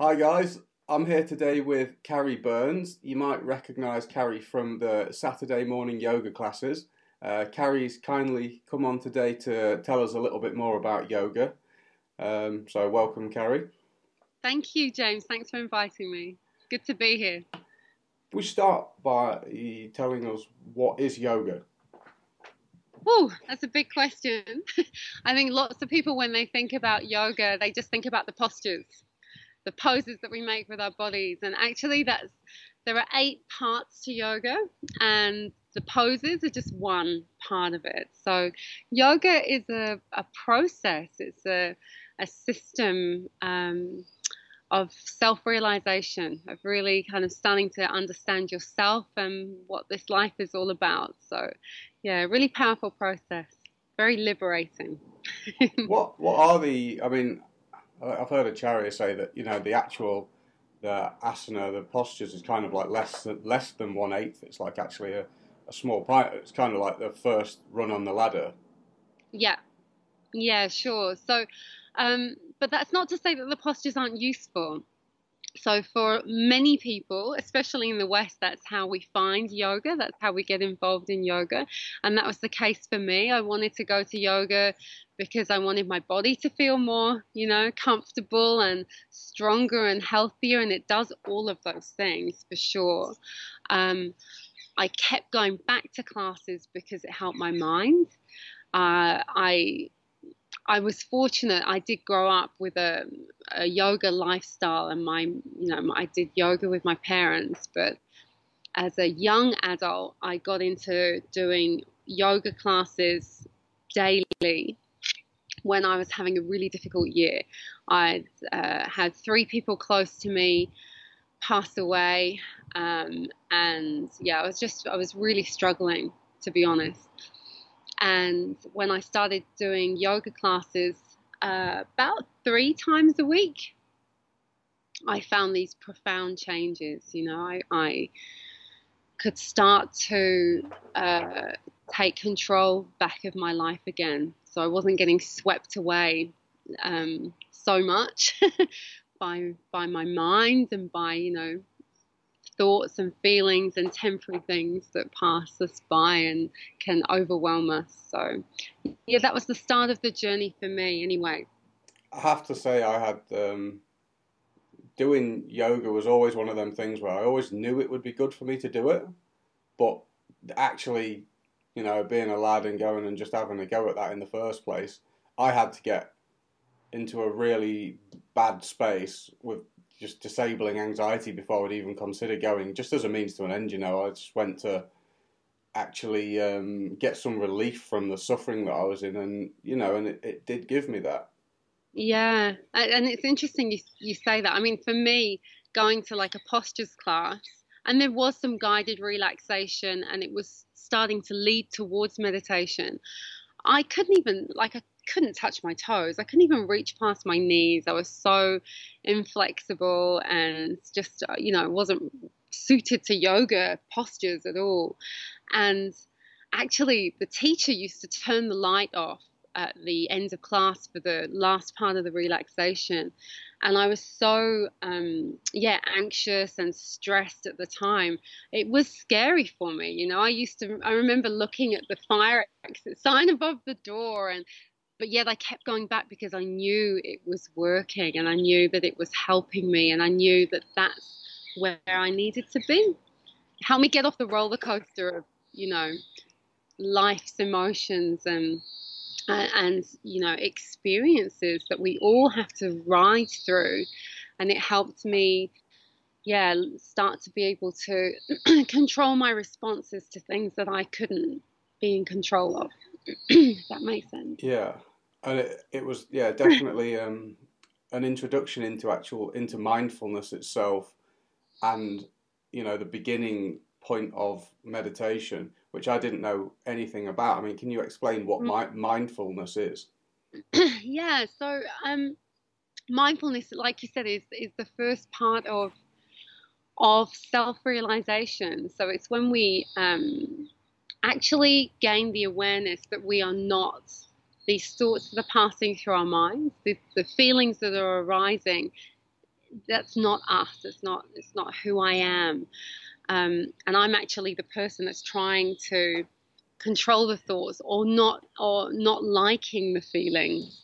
Hi guys, I'm here today with Carrie Burns. You might recognise Carrie from the Saturday morning yoga classes. Uh, Carrie's kindly come on today to tell us a little bit more about yoga. Um, so welcome, Carrie. Thank you, James. Thanks for inviting me. Good to be here. We start by telling us what is yoga. Oh, that's a big question. I think lots of people, when they think about yoga, they just think about the postures, the poses that we make with our bodies. And actually, that's there are eight parts to yoga, and the poses are just one part of it. So, yoga is a, a process. It's a a system. Um, of self realization, of really kind of starting to understand yourself and what this life is all about. So, yeah, really powerful process, very liberating. what What are the? I mean, I've heard a Acharya say that you know the actual the asana, the postures is kind of like less than, less than one eighth. It's like actually a, a small part. It's kind of like the first run on the ladder. Yeah, yeah, sure. So, um, but that's not to say that the postures aren't useful. So, for many people, especially in the West, that's how we find yoga. That's how we get involved in yoga. And that was the case for me. I wanted to go to yoga because I wanted my body to feel more, you know, comfortable and stronger and healthier. And it does all of those things for sure. Um, I kept going back to classes because it helped my mind. Uh, I I was fortunate. I did grow up with a, a yoga lifestyle, and my, you know, I did yoga with my parents. But as a young adult, I got into doing yoga classes daily when I was having a really difficult year. I uh, had three people close to me pass away, um, and yeah, I was just I was really struggling to be honest. And when I started doing yoga classes uh, about three times a week, I found these profound changes. You know, I, I could start to uh, take control back of my life again. So I wasn't getting swept away um, so much by by my mind and by you know thoughts and feelings and temporary things that pass us by and can overwhelm us. So, yeah, that was the start of the journey for me, anyway. I have to say, I had um, doing yoga was always one of them things where I always knew it would be good for me to do it, but actually, you know, being a lad and going and just having a go at that in the first place, I had to get into a really bad space with just disabling anxiety before I'd even consider going, just as a means to an end. You know, I just went to actually um, get some relief from the suffering that I was in, and you know, and it, it did give me that. Yeah, and it's interesting you you say that. I mean, for me, going to like a postures class, and there was some guided relaxation, and it was starting to lead towards meditation. I couldn't even like I couldn't touch my toes. I couldn't even reach past my knees. I was so inflexible and just, uh, you know, wasn't suited to yoga postures at all. And actually, the teacher used to turn the light off at the end of class for the last part of the relaxation. And I was so, um, yeah, anxious and stressed at the time. It was scary for me. You know, I used to, I remember looking at the fire exit sign above the door and but yet I kept going back because I knew it was working and I knew that it was helping me and I knew that that's where I needed to be. Help me get off the roller coaster of, you know, life's emotions and and you know experiences that we all have to ride through. And it helped me yeah start to be able to control my responses to things that I couldn't be in control of. That makes sense. Yeah and it, it was yeah definitely um, an introduction into actual into mindfulness itself, and you know the beginning point of meditation, which I didn't know anything about. I mean, can you explain what mm. mi- mindfulness is? yeah, so um, mindfulness, like you said, is is the first part of of self realization. So it's when we um, actually gain the awareness that we are not these thoughts that are passing through our minds, the, the feelings that are arising, that's not us. It's not it's not who I am. Um, and I'm actually the person that's trying to control the thoughts or not or not liking the feelings.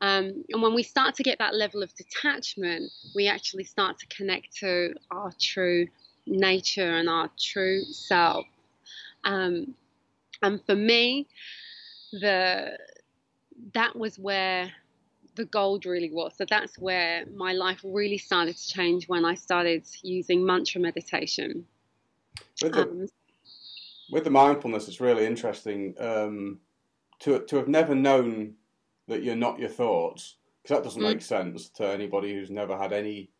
Um, and when we start to get that level of detachment, we actually start to connect to our true nature and our true self. Um, and for me, the that was where the gold really was. So that's where my life really started to change when I started using mantra meditation. With the, um, with the mindfulness, it's really interesting um, to to have never known that you're not your thoughts, because that doesn't mm. make sense to anybody who's never had any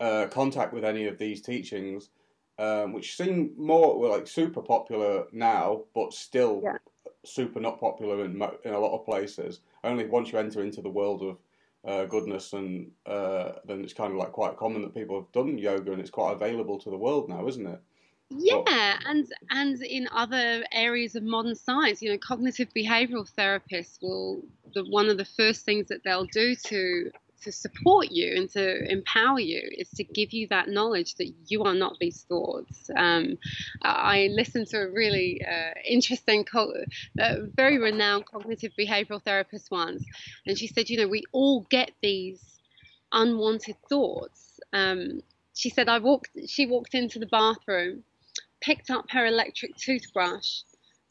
uh, contact with any of these teachings, um, which seem more well, like super popular now, but still yeah. Super not popular in in a lot of places. Only once you enter into the world of uh, goodness, and uh, then it's kind of like quite common that people have done yoga, and it's quite available to the world now, isn't it? Yeah, and and in other areas of modern science, you know, cognitive behavioral therapists will the one of the first things that they'll do to to support you and to empower you is to give you that knowledge that you are not these thoughts. Um, I listened to a really uh, interesting, co- uh, very renowned cognitive behavioral therapist once, and she said, you know, we all get these unwanted thoughts. Um, she said, I walked. She walked into the bathroom picked up her electric toothbrush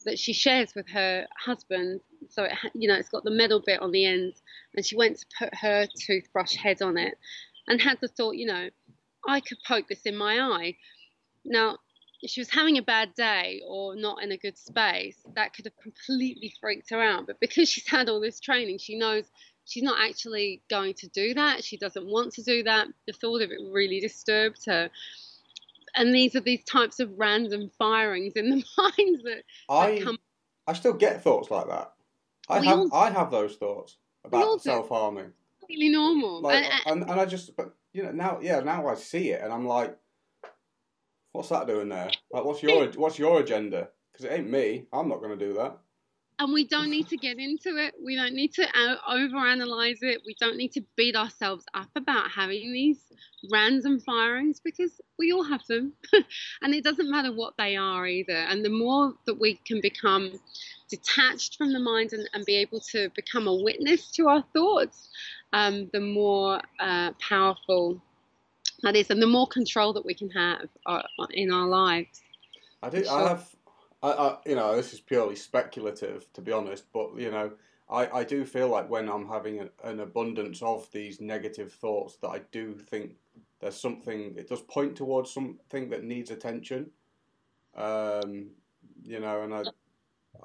that she shares with her husband. So it, you know, it's got the metal bit on the end, and she went to put her toothbrush head on it, and had the thought, you know, I could poke this in my eye. Now, if she was having a bad day or not in a good space, that could have completely freaked her out. But because she's had all this training, she knows she's not actually going to do that. She doesn't want to do that. The thought of it really disturbed her and these are these types of random firings in the minds that, I, come. I still get thoughts like that. I we have all, I have those thoughts about self harming. Completely normal. Like, and, and, and I just but you know now yeah now I see it and I'm like, what's that doing there? Like what's your what's your agenda? Because it ain't me. I'm not going to do that and we don't need to get into it. We don't need to overanalyze it. We don't need to beat ourselves up about having these random firings because we all have them. and it doesn't matter what they are either. And the more that we can become detached from the mind and, and be able to become a witness to our thoughts, um, the more uh, powerful that is, and the more control that we can have uh, in our lives. I do. Sure. I have I, I, you know, this is purely speculative, to be honest, but you know, I, I do feel like when I'm having an, an abundance of these negative thoughts, that I do think there's something. It does point towards something that needs attention. Um, you know, and I.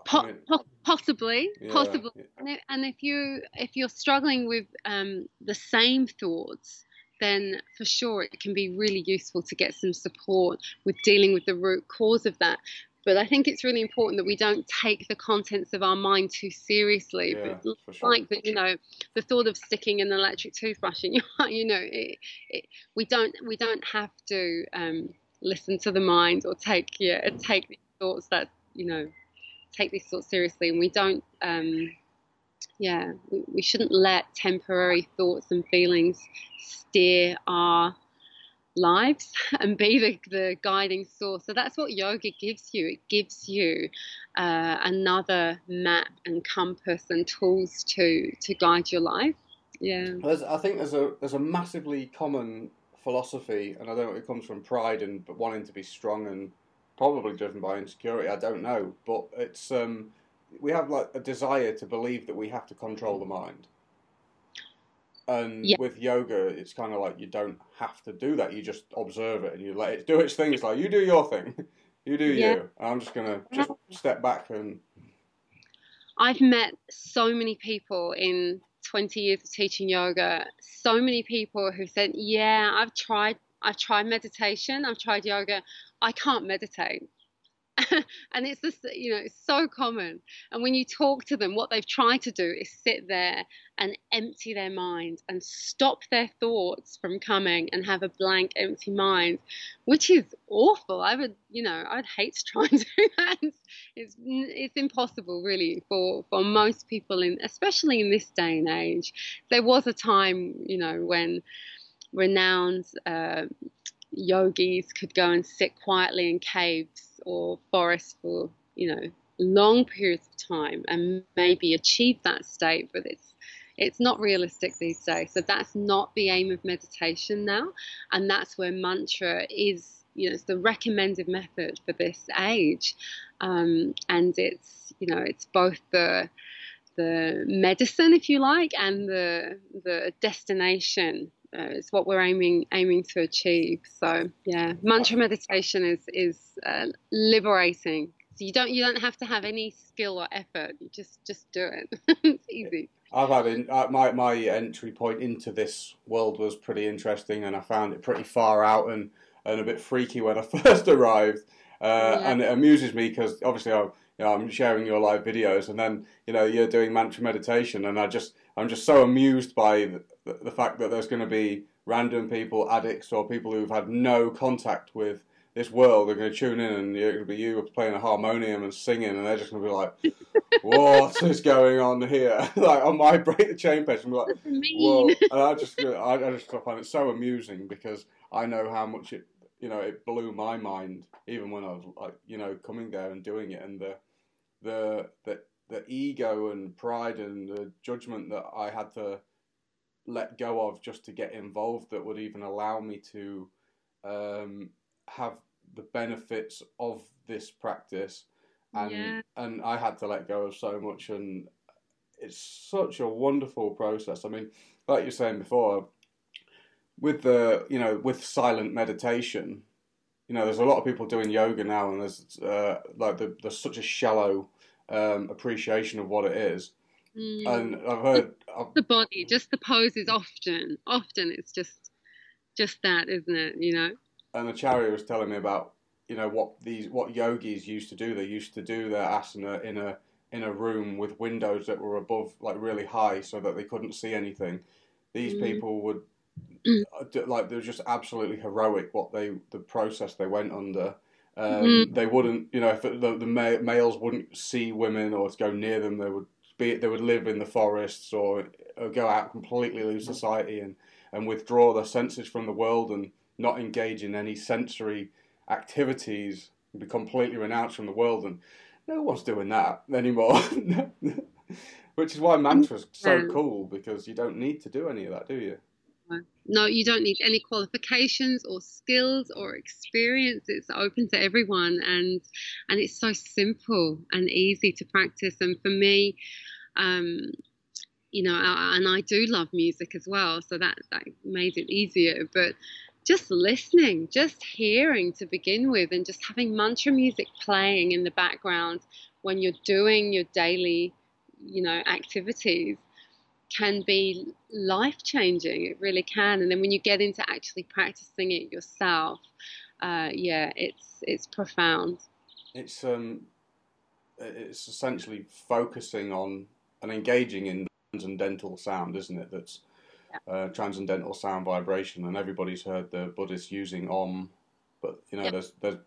Po- mean, possibly, yeah, possibly, yeah. and if you if you're struggling with um, the same thoughts, then for sure it can be really useful to get some support with dealing with the root cause of that. But I think it's really important that we don't take the contents of our mind too seriously. Yeah, sure. Like the, you know, the thought of sticking an electric toothbrush in your, you know, it, it, we don't we don't have to um, listen to the mind or take yeah take these thoughts that you know take these thoughts seriously, and we don't. Um, yeah, we, we shouldn't let temporary thoughts and feelings steer our lives and be the, the guiding source. So that's what yoga gives you. It gives you uh, another map and compass and tools to to guide your life. Yeah. There's, I think there's a there's a massively common philosophy, and I don't know it comes from pride and but wanting to be strong and probably driven by insecurity. I don't know, but it's um, we have like a desire to believe that we have to control the mind. And yeah. with yoga, it's kind of like you don't have to do that. You just observe it and you let it do its thing. It's like you do your thing, you do yeah. you. I'm just gonna just step back and. I've met so many people in 20 years of teaching yoga. So many people who said, "Yeah, I've tried. I've tried meditation. I've tried yoga. I can't meditate." and it's you know it's so common. And when you talk to them what they've tried to do is sit there and empty their mind and stop their thoughts from coming and have a blank empty mind which is awful. I would you know i'd hate to try and do that. It's it's impossible really for for most people in especially in this day and age. There was a time you know when renowned uh, yogis could go and sit quietly in caves or forests for you know long periods of time and maybe achieve that state, but it's it's not realistic these days. So that's not the aim of meditation now, and that's where mantra is. You know, it's the recommended method for this age, um, and it's you know it's both the the medicine, if you like, and the the destination uh, is what we're aiming aiming to achieve. So yeah, mantra meditation is is uh, liberating. So you don't you don't have to have any skill or effort. You just just do it. it's easy. I've had in, uh, my my entry point into this world was pretty interesting, and I found it pretty far out and, and a bit freaky when I first arrived. Uh, yeah. And it amuses me because obviously I, you know, I'm sharing your live videos, and then you know you're doing mantra meditation, and I just I'm just so amused by the, the fact that there's going to be random people, addicts, or people who've had no contact with this world are going to tune in and it'll be you playing a harmonium and singing, and they're just going to be like, "What is going on here?" like on my break the chain page, I'm like, "Whoa!" And I just, I, I just find it so amusing because I know how much it, you know, it blew my mind even when I was like, you know, coming there and doing it, and the, the, the, the ego and pride and the judgment that I had to let go of just to get involved that would even allow me to um, have the benefits of this practice and yeah. and I had to let go of so much and it's such a wonderful process. I mean, like you're saying before, with the you know with silent meditation, you know, there's a lot of people doing yoga now, and there's uh, like the, there's such a shallow um, appreciation of what it is. Mm. And I've heard I've, the body, just the poses. Often, often it's just just that, isn't it? You know and Acharya was telling me about you know what these what yogis used to do. They used to do their asana in a in a room with windows that were above like really high so that they couldn't see anything. These mm. people would like they were just absolutely heroic what they the process they went under. Um, mm. They wouldn't, you know, if the, the males wouldn't see women or to go near them, they would be they would live in the forests or, or go out completely leave mm. society and and withdraw their senses from the world and not engage in any sensory activities, be completely renounced from the world, and no one's doing that anymore. Which is why mantra's so cool because you don't need to do any of that, do you? No, you don't need any qualifications or skills or experience. It's open to everyone, and and it's so simple and easy to practice. And for me, um, you know, and I do love music as well, so that that made it easier. But just listening, just hearing to begin with, and just having mantra music playing in the background when you're doing your daily, you know, activities can be life changing. It really can. And then when you get into actually practicing it yourself, uh, yeah, it's it's profound. It's um, it's essentially focusing on and engaging in transcendental sound, isn't it? That's uh, transcendental sound vibration, and everybody's heard the Buddhists using Om, but you know, yep. there's there's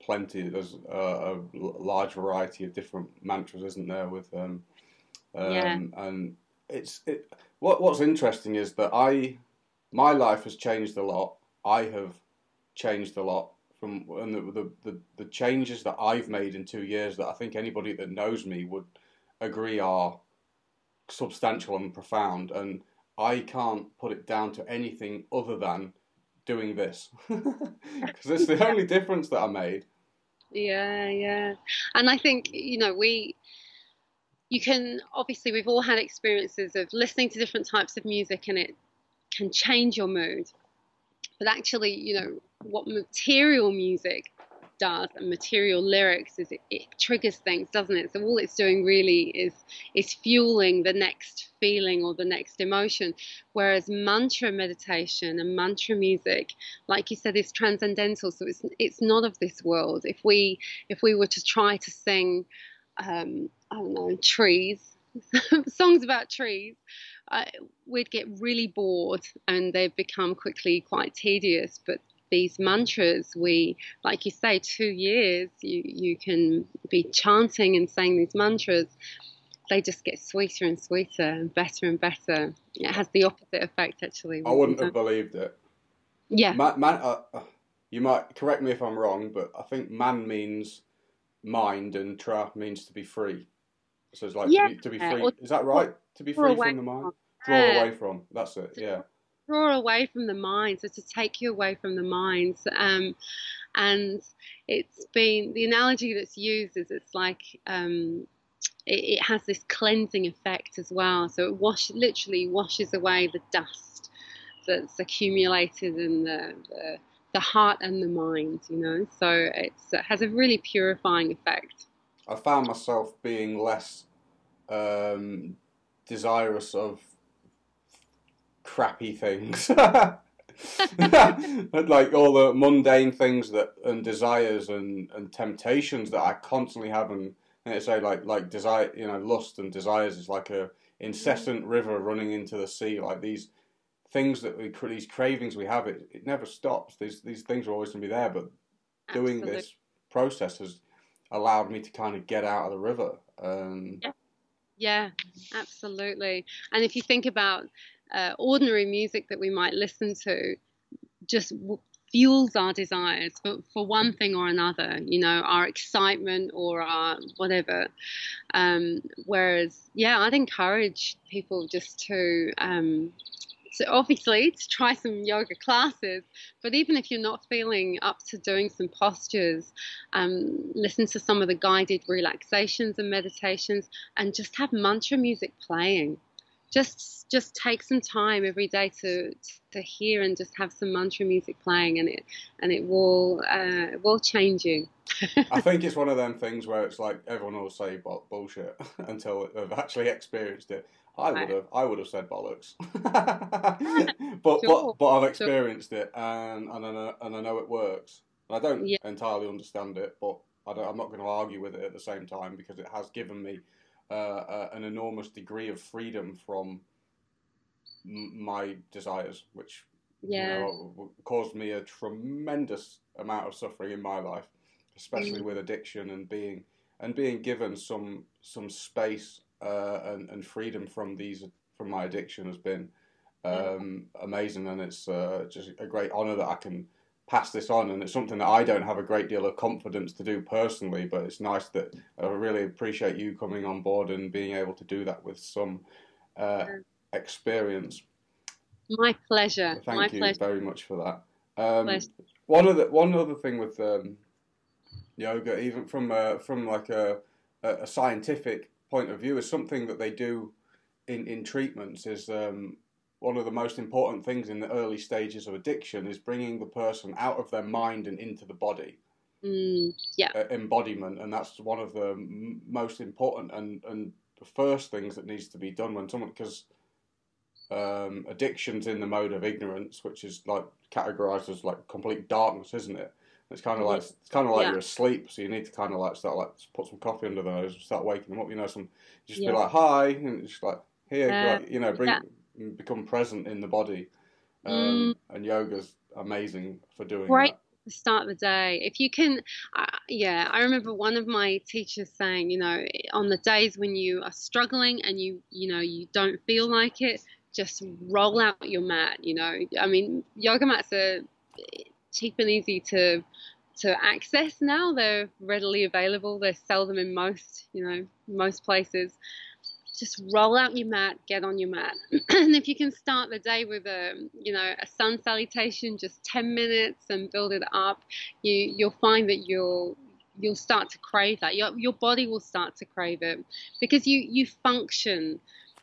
plenty, there's a, a, large variety of different mantras, isn't there? With um, um yeah. and it's it. What what's interesting is that I, my life has changed a lot. I have changed a lot from and the, the, the, the changes that I've made in two years that I think anybody that knows me would agree are substantial and profound. And I can't put it down to anything other than doing this because it's the only difference that I made. Yeah, yeah. And I think, you know, we, you can, obviously, we've all had experiences of listening to different types of music and it can change your mood. But actually, you know, what material music does and material lyrics is it, it, triggers things doesn't it? So all it's doing really is is fueling the next feeling or the next emotion. Whereas mantra meditation and mantra music like you said is transcendental. So it's it's not of this world. If we if we were to try to sing um, i don't know trees songs about trees uh, we'd get really bored and they've become quickly quite tedious but these mantras we like you say two years you you can be chanting and saying these mantras they just get sweeter and sweeter and better and better. It has the opposite effect, actually. I wouldn't have believed it. Yeah. Man, man uh, you might correct me if I'm wrong, but I think man means mind and tra means to be free. So it's like yeah. to, be, to be free. Is that right? To be free from the mind? Draw away from. That's it. Yeah. Draw away from the mind. So to take you away from the mind. Um, and it's been the analogy that's used is it's like um, it, it, has this cleansing effect as well. So it wash literally washes away the dust that's accumulated in the, the, the heart and the mind. You know, so it has a really purifying effect. I found myself being less um, desirous of crappy things. like all the mundane things that and desires and, and temptations that I constantly have and, and it's say like like desire you know lust and desires is like a incessant river running into the sea like these things that we these cravings we have it, it never stops these these things are always going to be there but doing this process has allowed me to kind of get out of the river um, yeah. yeah absolutely and if you think about uh, ordinary music that we might listen to just w- fuels our desires for, for one thing or another, you know, our excitement or our whatever. Um, whereas, yeah, I'd encourage people just to, um, to obviously to try some yoga classes, but even if you're not feeling up to doing some postures, um, listen to some of the guided relaxations and meditations and just have mantra music playing. Just just take some time every day to to hear and just have some mantra music playing and it and it will uh, it will change you I think it's one of them things where it's like everyone will say bullshit until they've actually experienced it. I would have, I would have said bollocks, but, sure. but but I've experienced sure. it and and I know, and I know it works. And I don't yeah. entirely understand it, but I am not going to argue with it at the same time because it has given me uh, uh, an enormous degree of freedom from m- my desires, which yeah. you know, caused me a tremendous amount of suffering in my life, especially mm. with addiction and being and being given some some space uh, and, and freedom from these from my addiction has been um, amazing, and it's uh, just a great honor that I can pass this on. And it's something that I don't have a great deal of confidence to do personally, but it's nice that I really appreciate you coming on board and being able to do that with some uh, experience. My pleasure. thank My you pleasure. very much for that. Um, one other one other thing with um, yoga, even from a, from like a, a scientific point of view, is something that they do in in treatments is um, one of the most important things in the early stages of addiction is bringing the person out of their mind and into the body. Mm, yeah. Uh, embodiment, and that's one of the m- most important and and the first things that needs to be done when someone because um, addiction's in the mode of ignorance, which is like categorized as like complete darkness, isn't it? It's kind of like it's kind of like yeah. you're asleep, so you need to kind of like start like put some coffee under the nose, start waking them up. You know, some just yeah. be like hi, and just like here, uh, like, you know, bring yeah become present in the body. Um, mm. And yoga's amazing for doing right. that. Start the day. If you can, uh, yeah, I remember one of my teachers saying, you know, on the days when you are struggling and you, you know, you don't feel like it, just roll out your mat. You know, I mean, yoga mats are cheap and easy to to access now. They're readily available. They sell them in most, you know, most places just roll out your mat, get on your mat. and if you can start the day with a, you know, a sun salutation, just 10 minutes and build it up, you, you'll find that you'll, you'll start to crave that. Your, your body will start to crave it because you, you function,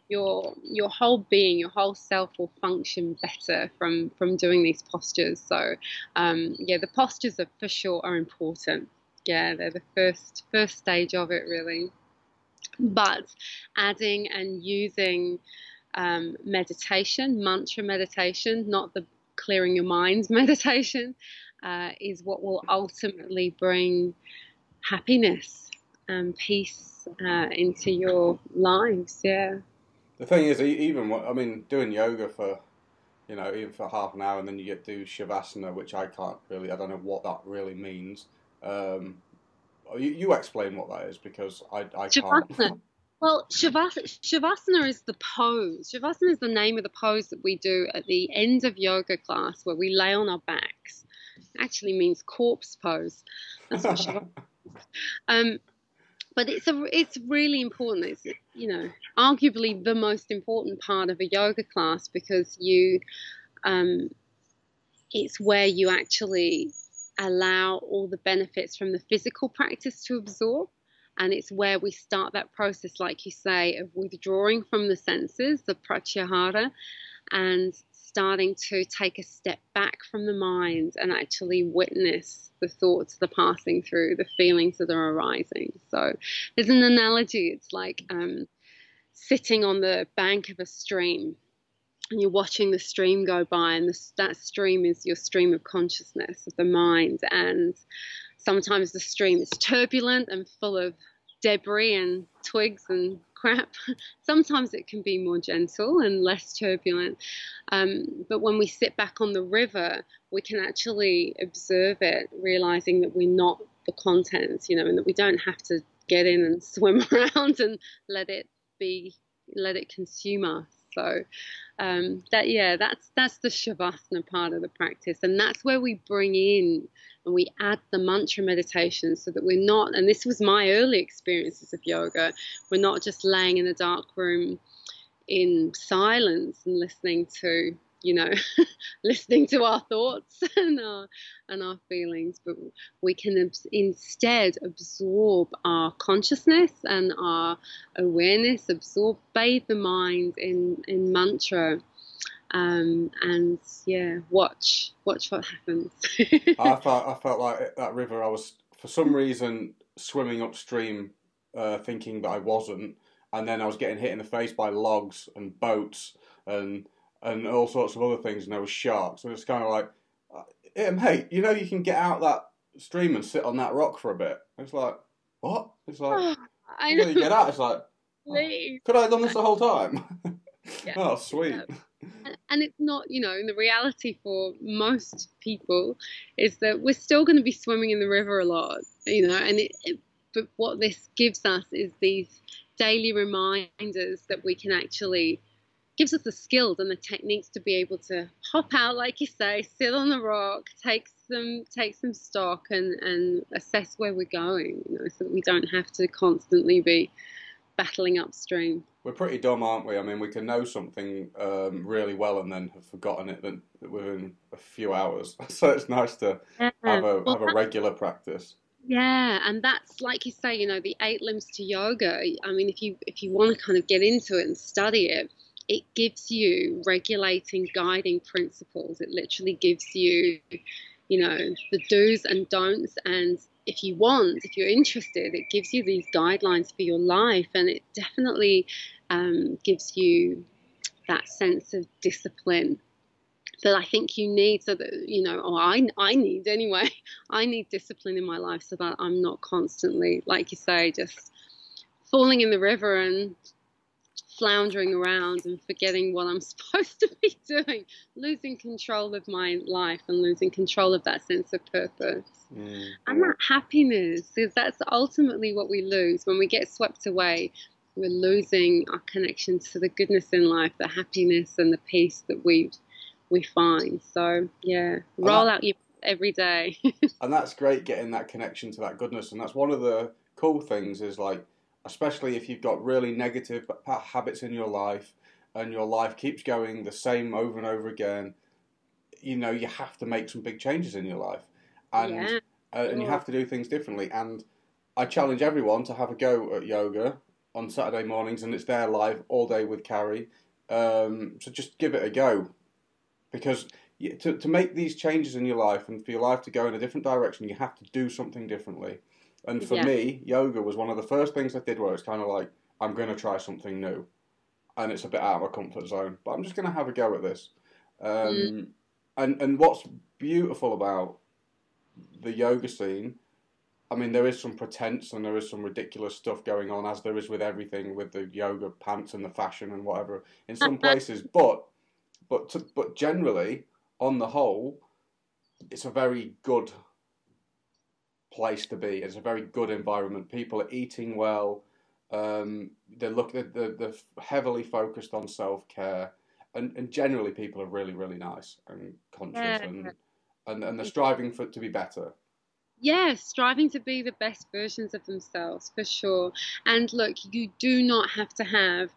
your, your whole being, your whole self will function better from, from doing these postures. So, um, yeah, the postures are for sure are important. Yeah, they're the first, first stage of it really but adding and using um, meditation, mantra meditation, not the clearing your mind meditation, uh, is what will ultimately bring happiness and peace uh, into your lives. Yeah. The thing is, even I mean, doing yoga for you know even for half an hour, and then you get to do shavasana, which I can't really, I don't know what that really means. Um, you, you explain what that is because I, I can't. Well, Shavasana, Shavasana is the pose. Shavasana is the name of the pose that we do at the end of yoga class where we lay on our backs. It actually means corpse pose. That's what Shavasana um, but it's a it's really important. It's you know arguably the most important part of a yoga class because you um, it's where you actually allow all the benefits from the physical practice to absorb and it's where we start that process like you say of withdrawing from the senses the pratyahara and starting to take a step back from the mind and actually witness the thoughts that are passing through, the feelings that are arising. So there's an analogy. It's like um, sitting on the bank of a stream and you're watching the stream go by, and the, that stream is your stream of consciousness, of the mind. And sometimes the stream is turbulent and full of debris and twigs and crap. Sometimes it can be more gentle and less turbulent. Um, but when we sit back on the river, we can actually observe it, realizing that we're not the contents, you know, and that we don't have to get in and swim around and let it be, let it consume us. So um, that yeah, that's that's the shavasana part of the practice, and that's where we bring in and we add the mantra meditation so that we're not. And this was my early experiences of yoga. We're not just laying in a dark room in silence and listening to you know, listening to our thoughts and our and our feelings, but we can instead absorb our consciousness and our awareness, absorb, bathe the mind in in mantra, um, and yeah, watch watch what happens. I felt I felt like that river. I was for some reason swimming upstream, uh, thinking that I wasn't, and then I was getting hit in the face by logs and boats and and all sorts of other things, and there were sharks. And it's kind of like, uh, um, yeah, mate, you know, you can get out that stream and sit on that rock for a bit. It's like, what? It's like, I know. you get out. It's like, oh, could I have done this the whole time? Yeah. oh, sweet. Yeah. And it's not, you know, the reality for most people is that we're still going to be swimming in the river a lot, you know, and it, it but what this gives us is these daily reminders that we can actually gives us the skills and the techniques to be able to hop out, like you say, sit on the rock, take some take some stock, and and assess where we're going. You know, so that we don't have to constantly be battling upstream. We're pretty dumb, aren't we? I mean, we can know something um, really well and then have forgotten it within a few hours. so it's nice to yeah. have a well, have a regular practice. Yeah, and that's like you say, you know, the eight limbs to yoga. I mean, if you if you want to kind of get into it and study it, it gives you regulating, guiding principles. It literally gives you, you know, the do's and don'ts. And if you want, if you're interested, it gives you these guidelines for your life. And it definitely um, gives you that sense of discipline that I think you need so that, you know, or I, I need anyway, I need discipline in my life so that I'm not constantly, like you say, just falling in the river and floundering around and forgetting what I'm supposed to be doing, losing control of my life and losing control of that sense of purpose. Mm. And that happiness because that's ultimately what we lose when we get swept away. We're losing our connection to the goodness in life, the happiness and the peace that we we find. So yeah, roll that, out your every day. and that's great getting that connection to that goodness. And that's one of the cool things is like especially if you've got really negative habits in your life and your life keeps going the same over and over again, you know, you have to make some big changes in your life. And, yeah. uh, and you have to do things differently. And I challenge everyone to have a go at yoga on Saturday mornings, and it's there live all day with Carrie. Um, so just give it a go. Because to, to make these changes in your life and for your life to go in a different direction, you have to do something differently. And for yeah. me, yoga was one of the first things I did where it's kind of like, I'm going to try something new. And it's a bit out of my comfort zone, but I'm just going to have a go at this. Um, mm. and, and what's beautiful about the yoga scene, I mean, there is some pretense and there is some ridiculous stuff going on, as there is with everything, with the yoga pants and the fashion and whatever in some places. But, but, to, but generally, on the whole, it's a very good place to be. It's a very good environment. People are eating well. Um, they look they're, they're, they're heavily focused on self care, and, and generally people are really really nice and conscious Yeah. and, and and they're striving for to be better. Yeah, striving to be the best versions of themselves for sure. And look, you do not have to have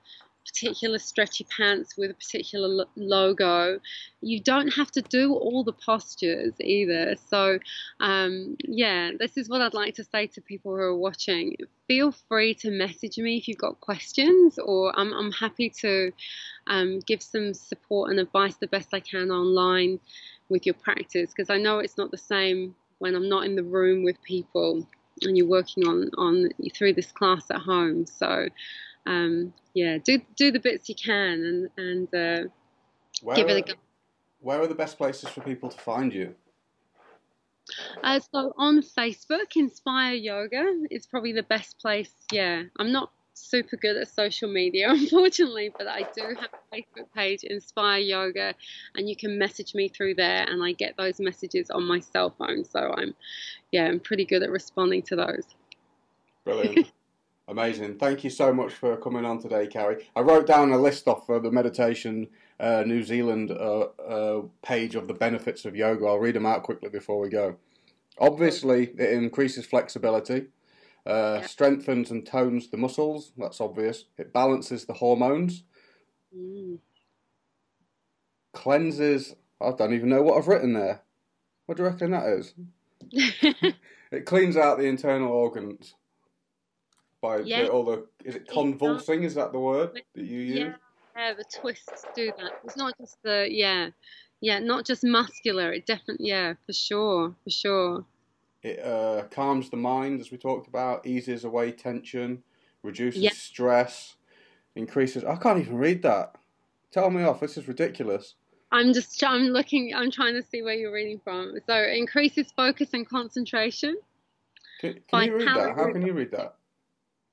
particular stretchy pants with a particular lo- logo. You don't have to do all the postures either. So, um, yeah, this is what I'd like to say to people who are watching. Feel free to message me if you've got questions, or I'm, I'm happy to um, give some support and advice the best I can online with your practice because I know it's not the same when I'm not in the room with people and you're working on on through this class at home. So um, yeah, do do the bits you can and and uh, Where give it a are, go. where are the best places for people to find you? Uh, so on Facebook, Inspire Yoga is probably the best place. Yeah, I'm not super good at social media, unfortunately, but I do have a Facebook page, Inspire Yoga, and you can message me through there, and I get those messages on my cell phone. So I'm, yeah, I'm pretty good at responding to those. Brilliant. Amazing. Thank you so much for coming on today, Carrie. I wrote down a list off for the Meditation uh, New Zealand uh, uh, page of the benefits of yoga. I'll read them out quickly before we go. Obviously, it increases flexibility, uh, Yeah. strengthens and tones the muscles. That's obvious. It balances the hormones, Mm. cleanses. I don't even know what I've written there. What do you reckon that is? It cleans out the internal organs by the- Yeah. all the. Is it convulsing? Is that the word that you use? Yeah, yeah, the twists do that. It's not just the yeah, yeah, not just muscular. It definitely yeah, for sure, for sure. It uh, calms the mind, as we talked about, eases away tension, reduces Yeah. stress, increases. I can't even read that. Tell me off. This is ridiculous. I'm just I'm looking. I'm trying to see where you're reading from. So increases focus and concentration. Can, can you read that? How can you read that?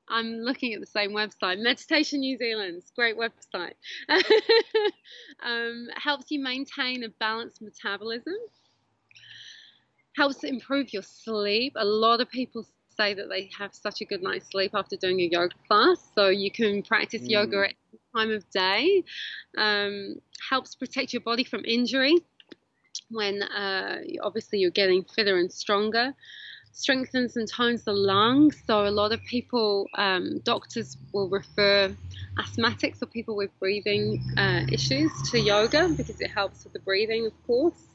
I'm looking at the same website, Meditation New Zealand's great website. um, helps you maintain a balanced metabolism. Helps improve your sleep. A lot of people say that they have such a good night's sleep after doing a yoga class, so you can practice Mm. yoga at any time of day. Um, helps protect your body from injury when uh, obviously you're getting fitter and stronger strengthens and tones the lungs. So a lot of people, um, doctors will refer asthmatics or people with breathing uh, issues to yoga because it helps with the breathing, of course.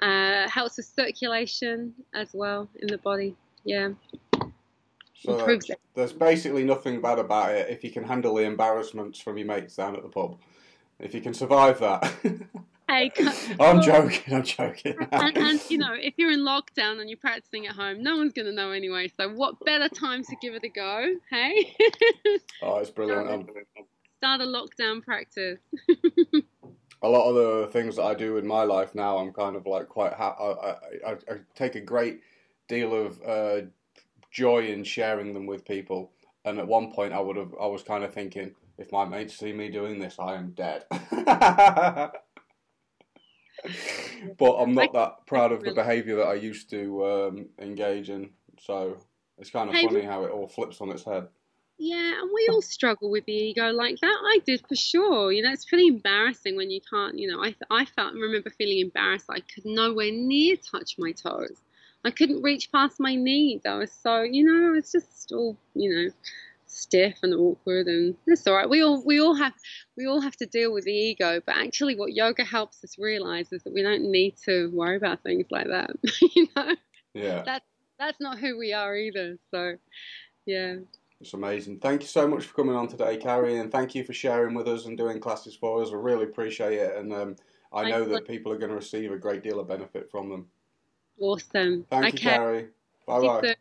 Uh, helps with circulation as well in the body. Yeah, So improves it. there's basically nothing bad about it if you can handle the embarrassments from your mates down at the pub. If you can survive that. I'm joking. I'm joking. and, and you know, if you're in lockdown and you're practicing at home, no one's going to know anyway. So what better time to give it a go? Hey, oh, it's brilliant. Um, start a lockdown practice. a lot of the things that I do in my life now, I'm kind of like quite. Ha- I, I, I, I take a great deal of uh, joy in sharing them with people. And at one point, I would have. I was kind of thinking, if my mates see me doing this, I am dead. But I'm not that proud of the behaviour that I used to um, engage in. So it's kind of Hey, funny how it all flips on its head. Yeah, and we all struggle with the ego like that. I did for sure. You know, it's pretty embarrassing when you can't. You know, I I felt remember feeling embarrassed. I could nowhere near touch my toes. I couldn't reach past my knees. I was so, you know, it's just all, you know, stiff and awkward, and it's all right. We all we all have we all have to deal with the ego. But actually, what yoga helps us realize is that we don't need to worry about things like that. you know, Yeah, that's that's not who we are either. So, yeah. it's amazing. Thank you so much for coming on today, Carrie, and thank you for sharing with us and doing classes for us. I really appreciate it, and um, I know that people are going to receive a great deal of benefit from them. Awesome. Thank you. Carrie. Bye bye.